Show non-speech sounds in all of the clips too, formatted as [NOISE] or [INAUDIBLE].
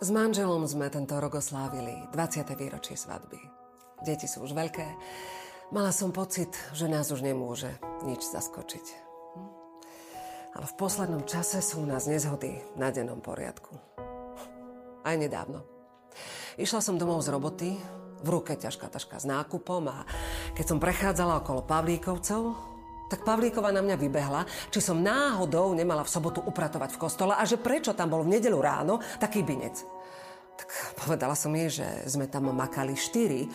S manželom sme tento rok oslávili 20. výročie svadby. Deti sú už veľké. Mala som pocit, že nás už nemôže nič zaskočiť. Ale v poslednom čase sú u nás nezhody na dennom poriadku. Aj nedávno. Išla som domov z roboty, v ruke ťažká taška s nákupom a keď som prechádzala okolo Pavlíkovcov, tak Pavlíková na mňa vybehla, či som náhodou nemala v sobotu upratovať v kostole a že prečo tam bol v nedelu ráno taký binec. Tak povedala som jej, že sme tam makali štyri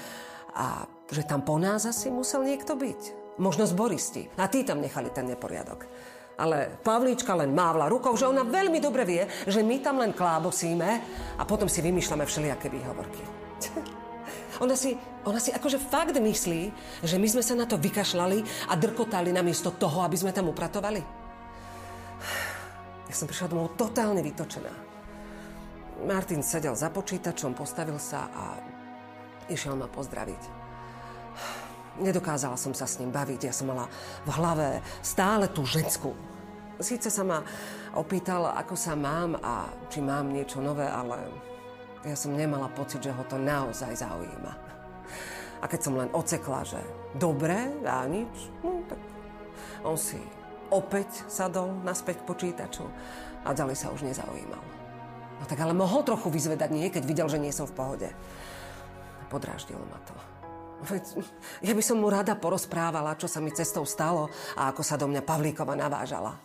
a že tam po nás asi musel niekto byť. Možno zboristi. A tí tam nechali ten neporiadok. Ale Pavlíčka len mávla rukou, že ona veľmi dobre vie, že my tam len klábosíme a potom si vymýšľame všelijaké výhovorky. [LAUGHS] ona si, ona si akože fakt myslí, že my sme sa na to vykašľali a drkotali namiesto toho, aby sme tam upratovali. Ja som prišla domov totálne vytočená. Martin sedel za počítačom, postavil sa a Išiel ma pozdraviť. Nedokázala som sa s ním baviť. Ja som mala v hlave stále tú ženskú. Síce sa ma opýtal, ako sa mám a či mám niečo nové, ale ja som nemala pocit, že ho to naozaj zaujíma. A keď som len ocekla, že dobre a nič, no tak on si opäť sadol naspäť k počítaču a ďalej sa už nezaujímal. No tak ale mohol trochu vyzvedať nie, keď videl, že nie som v pohode. Podráždilo ma to. Ja by som mu rada porozprávala, čo sa mi cestou stalo a ako sa do mňa Pavlíkova navážala.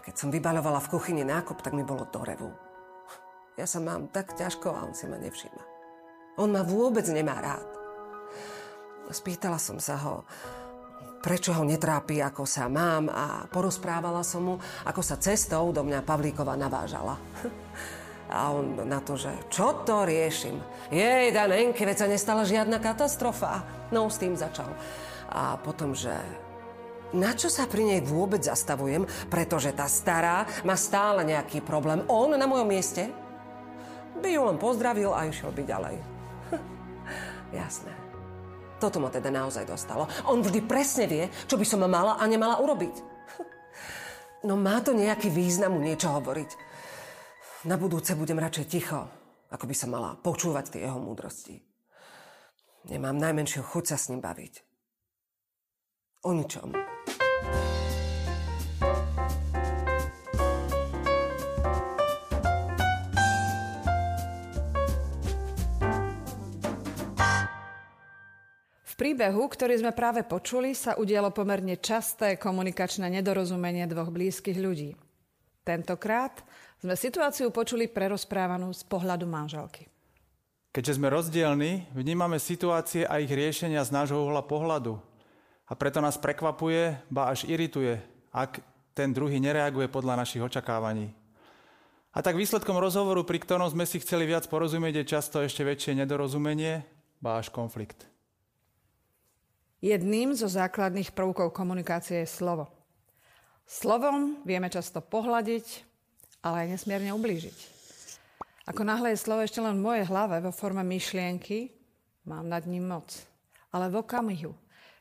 Keď som vybaľovala v kuchyni nákup, tak mi bolo do revu. Ja sa mám tak ťažko a on si ma nevšíma. On ma vôbec nemá rád. Spýtala som sa ho, prečo ho netrápi, ako sa mám a porozprávala som mu, ako sa cestou do mňa Pavlíkova navážala. [LAUGHS] A on na to, že čo to riešim? Jej, Danenke, veď sa nestala žiadna katastrofa. No, s tým začal. A potom, že na čo sa pri nej vôbec zastavujem, pretože tá stará má stále nejaký problém. On na mojom mieste by ju len pozdravil a išiel by ďalej. [LAUGHS] Jasné. Toto ma teda naozaj dostalo. On vždy presne vie, čo by som mala a nemala urobiť. [LAUGHS] No má to nejaký význam mu niečo hovoriť. Na budúce budem radšej ticho, ako by sa mala počúvať tie jeho múdrosti. Nemám najmenšiu chuť sa s ním baviť. O ničom. Príbehu, ktorý sme práve počuli, sa udialo pomerne časté komunikačné nedorozumenie dvoch blízkych ľudí. Tentokrát sme situáciu počuli prerozprávanú z pohľadu manželky. Keďže sme rozdielni, vnímame situácie a ich riešenia z nášho uhla pohľadu. A preto nás prekvapuje, ba až irituje, ak ten druhý nereaguje podľa našich očakávaní. A tak výsledkom rozhovoru, pri ktorom sme si chceli viac porozumieť, je často ešte väčšie nedorozumenie, ba až konflikt. Jedným zo základných prvkov komunikácie je slovo. Slovom vieme často pohľadiť, ale aj nesmierne ublížiť. Ako náhle je slovo ešte len v mojej hlave vo forme myšlienky, mám nad ním moc. Ale v okamihu,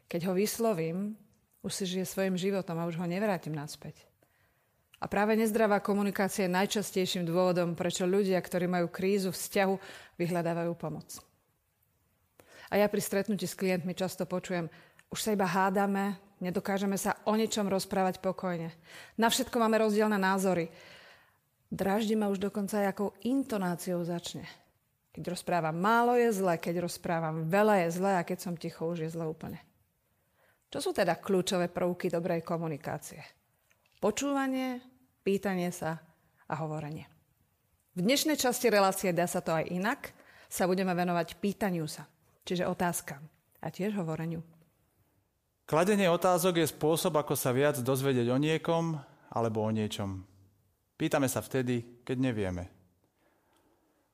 keď ho vyslovím, už si žije svojim životom a už ho nevrátim naspäť. A práve nezdravá komunikácia je najčastejším dôvodom, prečo ľudia, ktorí majú krízu vzťahu, vyhľadávajú pomoc. A ja pri stretnutí s klientmi často počujem, už sa iba hádame, nedokážeme sa o ničom rozprávať pokojne. Na všetko máme rozdielne názory. Draždí ma už dokonca akou intonáciou začne. Keď rozprávam málo je zle, keď rozprávam veľa je zle a keď som ticho už je zle úplne. Čo sú teda kľúčové prvky dobrej komunikácie? Počúvanie, pýtanie sa a hovorenie. V dnešnej časti relácie Dá sa to aj inak sa budeme venovať pýtaniu sa, čiže otázkam a tiež hovoreniu. Kladenie otázok je spôsob, ako sa viac dozvedieť o niekom alebo o niečom. Pýtame sa vtedy, keď nevieme.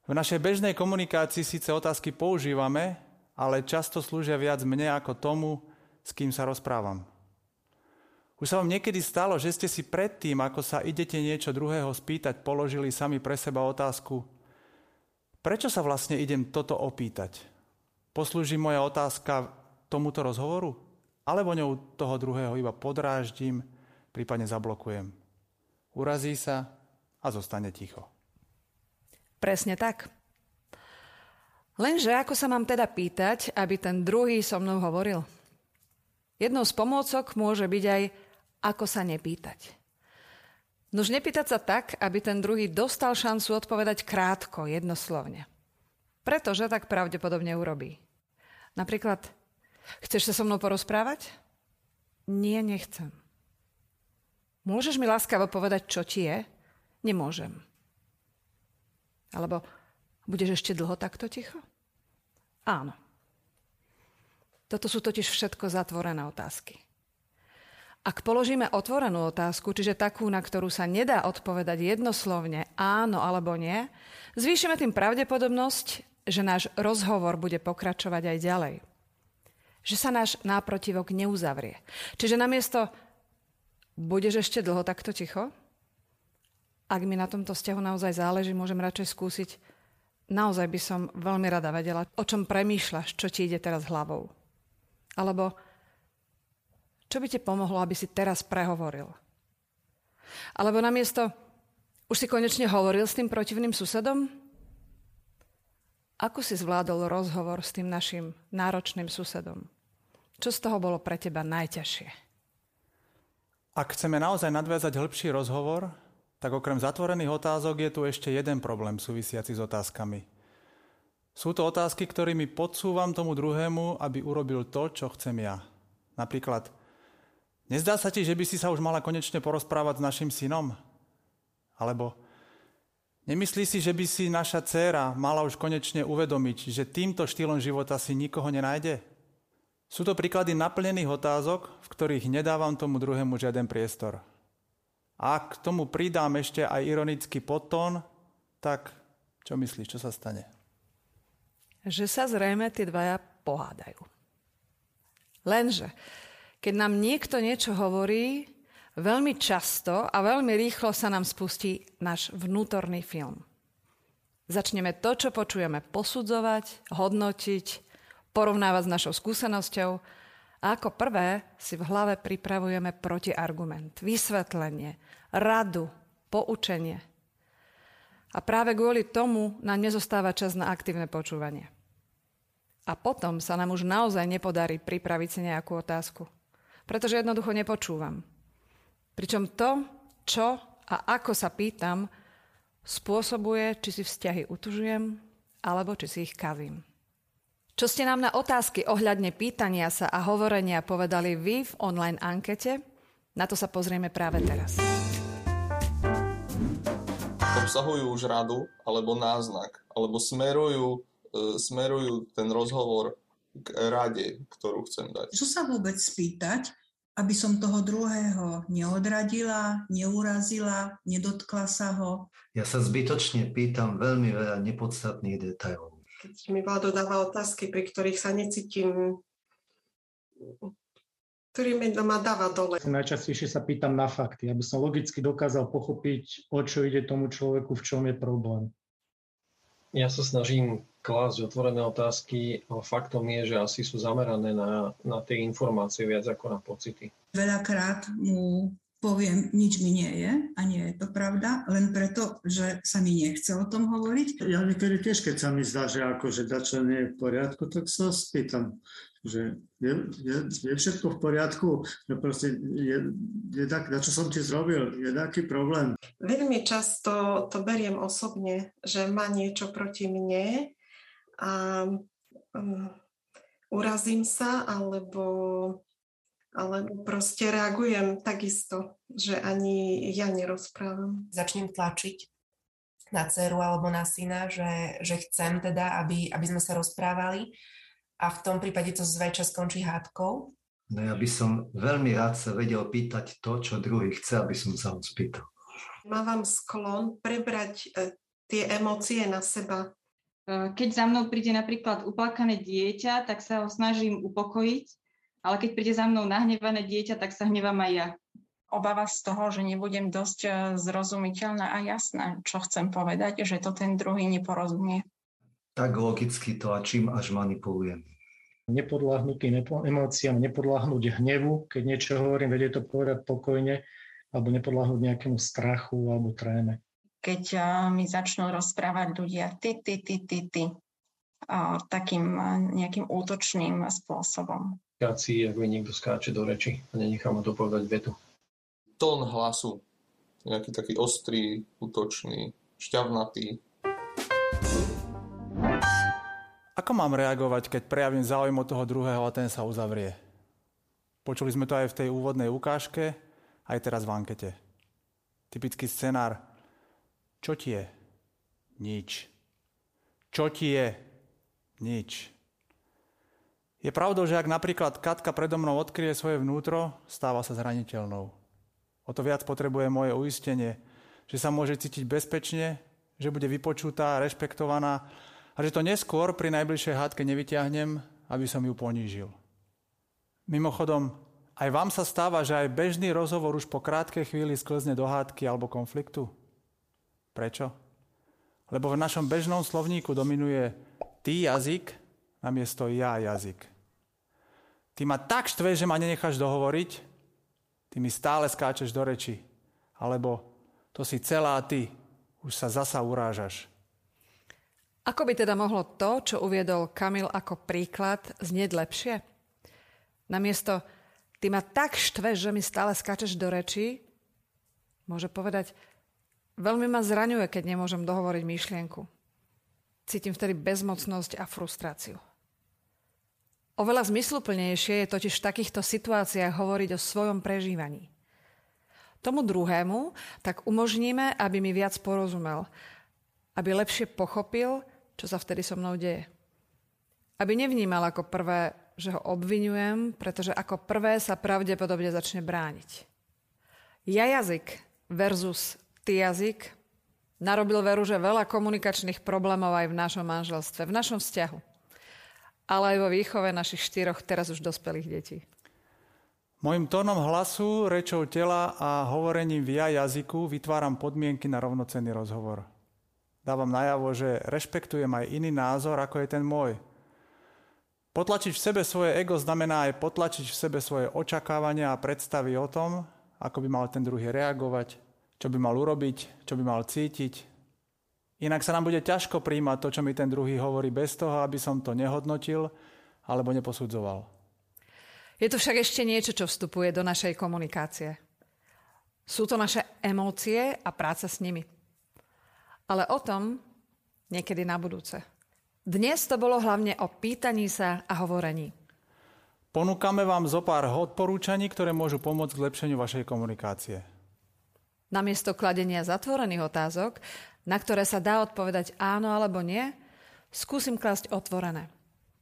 V našej bežnej komunikácii síce otázky používame, ale často slúžia viac mne ako tomu, s kým sa rozprávam. Už sa vám niekedy stalo, že ste si predtým, ako sa idete niečo druhého spýtať, položili sami pre seba otázku, prečo sa vlastne idem toto opýtať? Poslúži moja otázka tomuto rozhovoru? Alebo ňou toho druhého iba podráždim, prípadne zablokujem? Urazí sa a zostane ticho. Presne tak. Lenže ako sa mám teda pýtať, aby ten druhý so mnou hovoril? Jednou z pomôcok môže byť aj ako sa nepýtať. Nož nepýtať sa tak, aby ten druhý dostal šancu odpovedať krátko, jednoslovne. Pretože tak pravdepodobne urobí. Napríklad, chceš sa so mnou porozprávať? Nie, nechcem. Môžeš mi láskavo povedať, čo ti je? Nemôžem. Alebo budeš ešte dlho takto ticho? Áno. Toto sú totiž všetko zatvorené otázky. Ak položíme otvorenú otázku, čiže takú, na ktorú sa nedá odpovedať jednoslovne áno alebo nie, zvýšime tým pravdepodobnosť, že náš rozhovor bude pokračovať aj ďalej. Že sa náš náprotivok neuzavrie. Čiže namiesto budeš ešte dlho takto ticho? Ak mi na tomto vzťahu naozaj záleží, môžem radšej skúsiť. Naozaj by som veľmi rada vedela, o čom premýšľaš, čo ti ide teraz hlavou. Alebo čo by ti pomohlo, aby si teraz prehovoril? Alebo namiesto, už si konečne hovoril s tým protivným susedom? Ako si zvládol rozhovor s tým našim náročným susedom? Čo z toho bolo pre teba najťažšie? Ak chceme naozaj nadviazať hĺbší rozhovor, tak okrem zatvorených otázok je tu ešte jeden problém súvisiaci s otázkami. Sú to otázky, ktorými podsúvam tomu druhému, aby urobil to, čo chcem ja. Napríklad, Nezdá sa ti, že by si sa už mala konečne porozprávať s našim synom? Alebo nemyslí si, že by si naša dcéra mala už konečne uvedomiť, že týmto štýlom života si nikoho nenájde? Sú to príklady naplnených otázok, v ktorých nedávam tomu druhému žiaden priestor. A ak k tomu pridám ešte aj ironický podtón, tak čo myslíš, čo sa stane? Že sa zrejme tie dvaja pohádajú. Lenže keď nám niekto niečo hovorí, veľmi často a veľmi rýchlo sa nám spustí náš vnútorný film. Začneme to, čo počujeme, posudzovať, hodnotiť, porovnávať s našou skúsenosťou a ako prvé si v hlave pripravujeme protiargument, vysvetlenie, radu, poučenie. A práve kvôli tomu nám nezostáva čas na aktívne počúvanie. A potom sa nám už naozaj nepodarí pripraviť si nejakú otázku pretože jednoducho nepočúvam. Pričom to, čo a ako sa pýtam, spôsobuje, či si vzťahy utužujem, alebo či si ich kazím. Čo ste nám na otázky ohľadne pýtania sa a hovorenia povedali vy v online ankete? Na to sa pozrieme práve teraz. Obsahujú už radu alebo náznak, alebo smerujú, e, smerujú ten rozhovor k rade, ktorú chcem dať. Čo sa vôbec spýtať, aby som toho druhého neodradila, neurazila, nedotkla sa ho? Ja sa zbytočne pýtam veľmi veľa nepodstatných detailov. Keď mi vládo dáva otázky, pri ktorých sa necítim ktorý mi ma dáva dole. Najčastejšie sa pýtam na fakty, aby som logicky dokázal pochopiť, o čo ide tomu človeku, v čom je problém. Ja sa snažím klásť otvorené otázky, ale faktom je, že asi sú zamerané na, na tie informácie viac ako na pocity. Veľakrát mu poviem, nič mi nie je a nie je to pravda, len preto, že sa mi nechce o tom hovoriť. Ja niekedy tiež, keď sa mi zdá, že akože dačo nie je v poriadku, tak sa spýtam, že je, je, je všetko v poriadku, že proste je, je tak, na čo som ti zrobil, je taký problém. Veľmi často to beriem osobne, že má niečo proti mne a um, urazím sa alebo, alebo proste reagujem takisto, že ani ja nerozprávam. Začnem tlačiť na dceru alebo na syna, že, že chcem teda, aby, aby sme sa rozprávali a v tom prípade to zväčša skončí hádkou? No ja by som veľmi rád sa vedel pýtať to, čo druhý chce, aby som sa ho spýtal. Mávam sklon prebrať e, tie emócie na seba. E, keď za mnou príde napríklad uplakané dieťa, tak sa ho snažím upokojiť, ale keď príde za mnou nahnevané dieťa, tak sa hnevám aj ja. Obava z toho, že nebudem dosť e, zrozumiteľná a jasná, čo chcem povedať, že to ten druhý neporozumie tak logicky to a čím až manipulujem. Nepodláhnuť tým emóciám, nepodláhnuť hnevu, keď niečo hovorím, vedie to povedať pokojne, alebo nepodláhnuť nejakému strachu alebo tréme. keď mi začnú rozprávať ľudia ty, ty, ty, ty, ty, takým nejakým útočným spôsobom. Káci, ak mi niekto skáče do reči a nenechá ma to povedať vetu. Tón hlasu, nejaký taký ostrý, útočný, šťavnatý. Ako mám reagovať, keď prejavím záujem od toho druhého a ten sa uzavrie? Počuli sme to aj v tej úvodnej ukážke, aj teraz v ankete. Typický scenár. Čo ti je? Nič. Čo ti je? Nič. Je pravdou, že ak napríklad Katka predo mnou odkryje svoje vnútro, stáva sa zraniteľnou. O to viac potrebuje moje uistenie, že sa môže cítiť bezpečne, že bude vypočutá, rešpektovaná a že to neskôr pri najbližšej hádke nevyťahnem, aby som ju ponížil. Mimochodom, aj vám sa stáva, že aj bežný rozhovor už po krátkej chvíli sklzne do hádky alebo konfliktu? Prečo? Lebo v našom bežnom slovníku dominuje ty jazyk namiesto ja jazyk. Ty ma tak štve, že ma nenecháš dohovoriť, ty mi stále skáčeš do reči. Alebo to si celá ty, už sa zasa urážaš. Ako by teda mohlo to, čo uviedol Kamil ako príklad, znieť lepšie? Namiesto ty ma tak štveš, že mi stále skáčeš do rečí, môže povedať, veľmi ma zraňuje, keď nemôžem dohovoriť myšlienku. Cítim vtedy bezmocnosť a frustráciu. Oveľa zmysluplnejšie je totiž v takýchto situáciách hovoriť o svojom prežívaní. Tomu druhému tak umožníme, aby mi viac porozumel, aby lepšie pochopil, čo sa vtedy so mnou deje. Aby nevnímal ako prvé že ho obvinujem, pretože ako prvé sa pravdepodobne začne brániť. Ja jazyk versus ty jazyk narobil veru, že veľa komunikačných problémov aj v našom manželstve, v našom vzťahu. Ale aj vo výchove našich štyroch teraz už dospelých detí. Mojim tónom hlasu, rečou tela a hovorením v ja jazyku vytváram podmienky na rovnocenný rozhovor. Dávam najavo, že rešpektujem aj iný názor, ako je ten môj – Potlačiť v sebe svoje ego znamená aj potlačiť v sebe svoje očakávania a predstavy o tom, ako by mal ten druhý reagovať, čo by mal urobiť, čo by mal cítiť. Inak sa nám bude ťažko príjmať to, čo mi ten druhý hovorí bez toho, aby som to nehodnotil alebo neposudzoval. Je tu však ešte niečo, čo vstupuje do našej komunikácie. Sú to naše emócie a práca s nimi. Ale o tom niekedy na budúce. Dnes to bolo hlavne o pýtaní sa a hovorení. Ponúkame vám zo pár odporúčaní, ktoré môžu pomôcť k lepšeniu vašej komunikácie. Namiesto kladenia zatvorených otázok, na ktoré sa dá odpovedať áno alebo nie, skúsim klásť otvorené.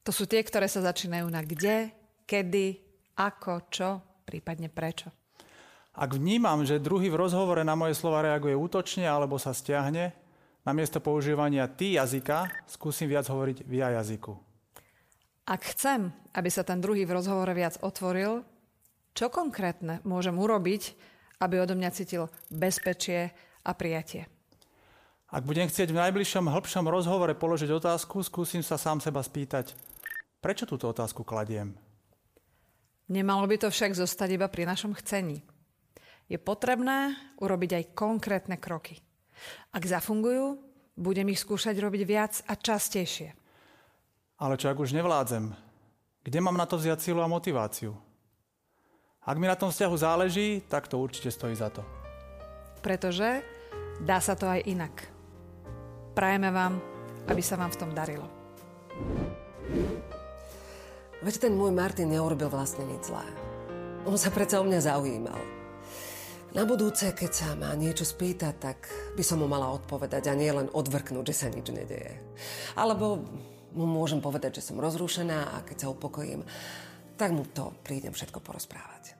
To sú tie, ktoré sa začínajú na kde, kedy, ako, čo, prípadne prečo. Ak vnímam, že druhý v rozhovore na moje slova reaguje útočne alebo sa stiahne, namiesto používania ty jazyka skúsim viac hovoriť v ja jazyku. Ak chcem, aby sa ten druhý v rozhovore viac otvoril, čo konkrétne môžem urobiť, aby odo mňa cítil bezpečie a prijatie? Ak budem chcieť v najbližšom hĺbšom rozhovore položiť otázku, skúsim sa sám seba spýtať, prečo túto otázku kladiem? Nemalo by to však zostať iba pri našom chcení. Je potrebné urobiť aj konkrétne kroky. Ak zafungujú, budem ich skúšať robiť viac a častejšie. Ale čo ak už nevládzem? Kde mám na to vziať silu a motiváciu? Ak mi na tom vzťahu záleží, tak to určite stojí za to. Pretože dá sa to aj inak. Prajeme vám, aby sa vám v tom darilo. Veď ten môj Martin neurobil vlastne nič zlé. On sa predsa o mňa zaujímal. Na budúce, keď sa má niečo spýtať, tak by som mu mala odpovedať a nie len odvrknúť, že sa nič nedeje. Alebo mu môžem povedať, že som rozrušená a keď sa upokojím, tak mu to prídem všetko porozprávať.